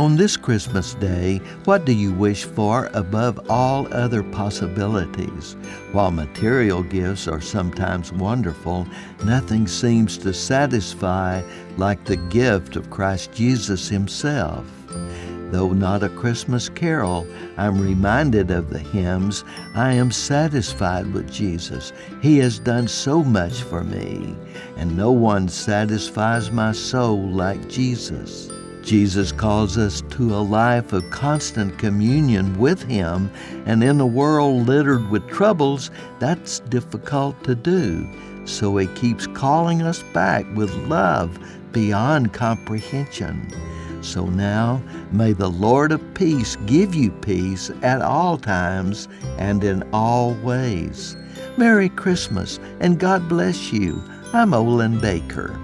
On this Christmas Day, what do you wish for above all other possibilities? While material gifts are sometimes wonderful, nothing seems to satisfy like the gift of Christ Jesus Himself. Though not a Christmas carol, I'm reminded of the hymns, I am satisfied with Jesus. He has done so much for me, and no one satisfies my soul like Jesus. Jesus calls us to a life of constant communion with Him, and in a world littered with troubles, that's difficult to do. So He keeps calling us back with love beyond comprehension. So now, may the Lord of peace give you peace at all times and in all ways. Merry Christmas, and God bless you. I'm Olin Baker.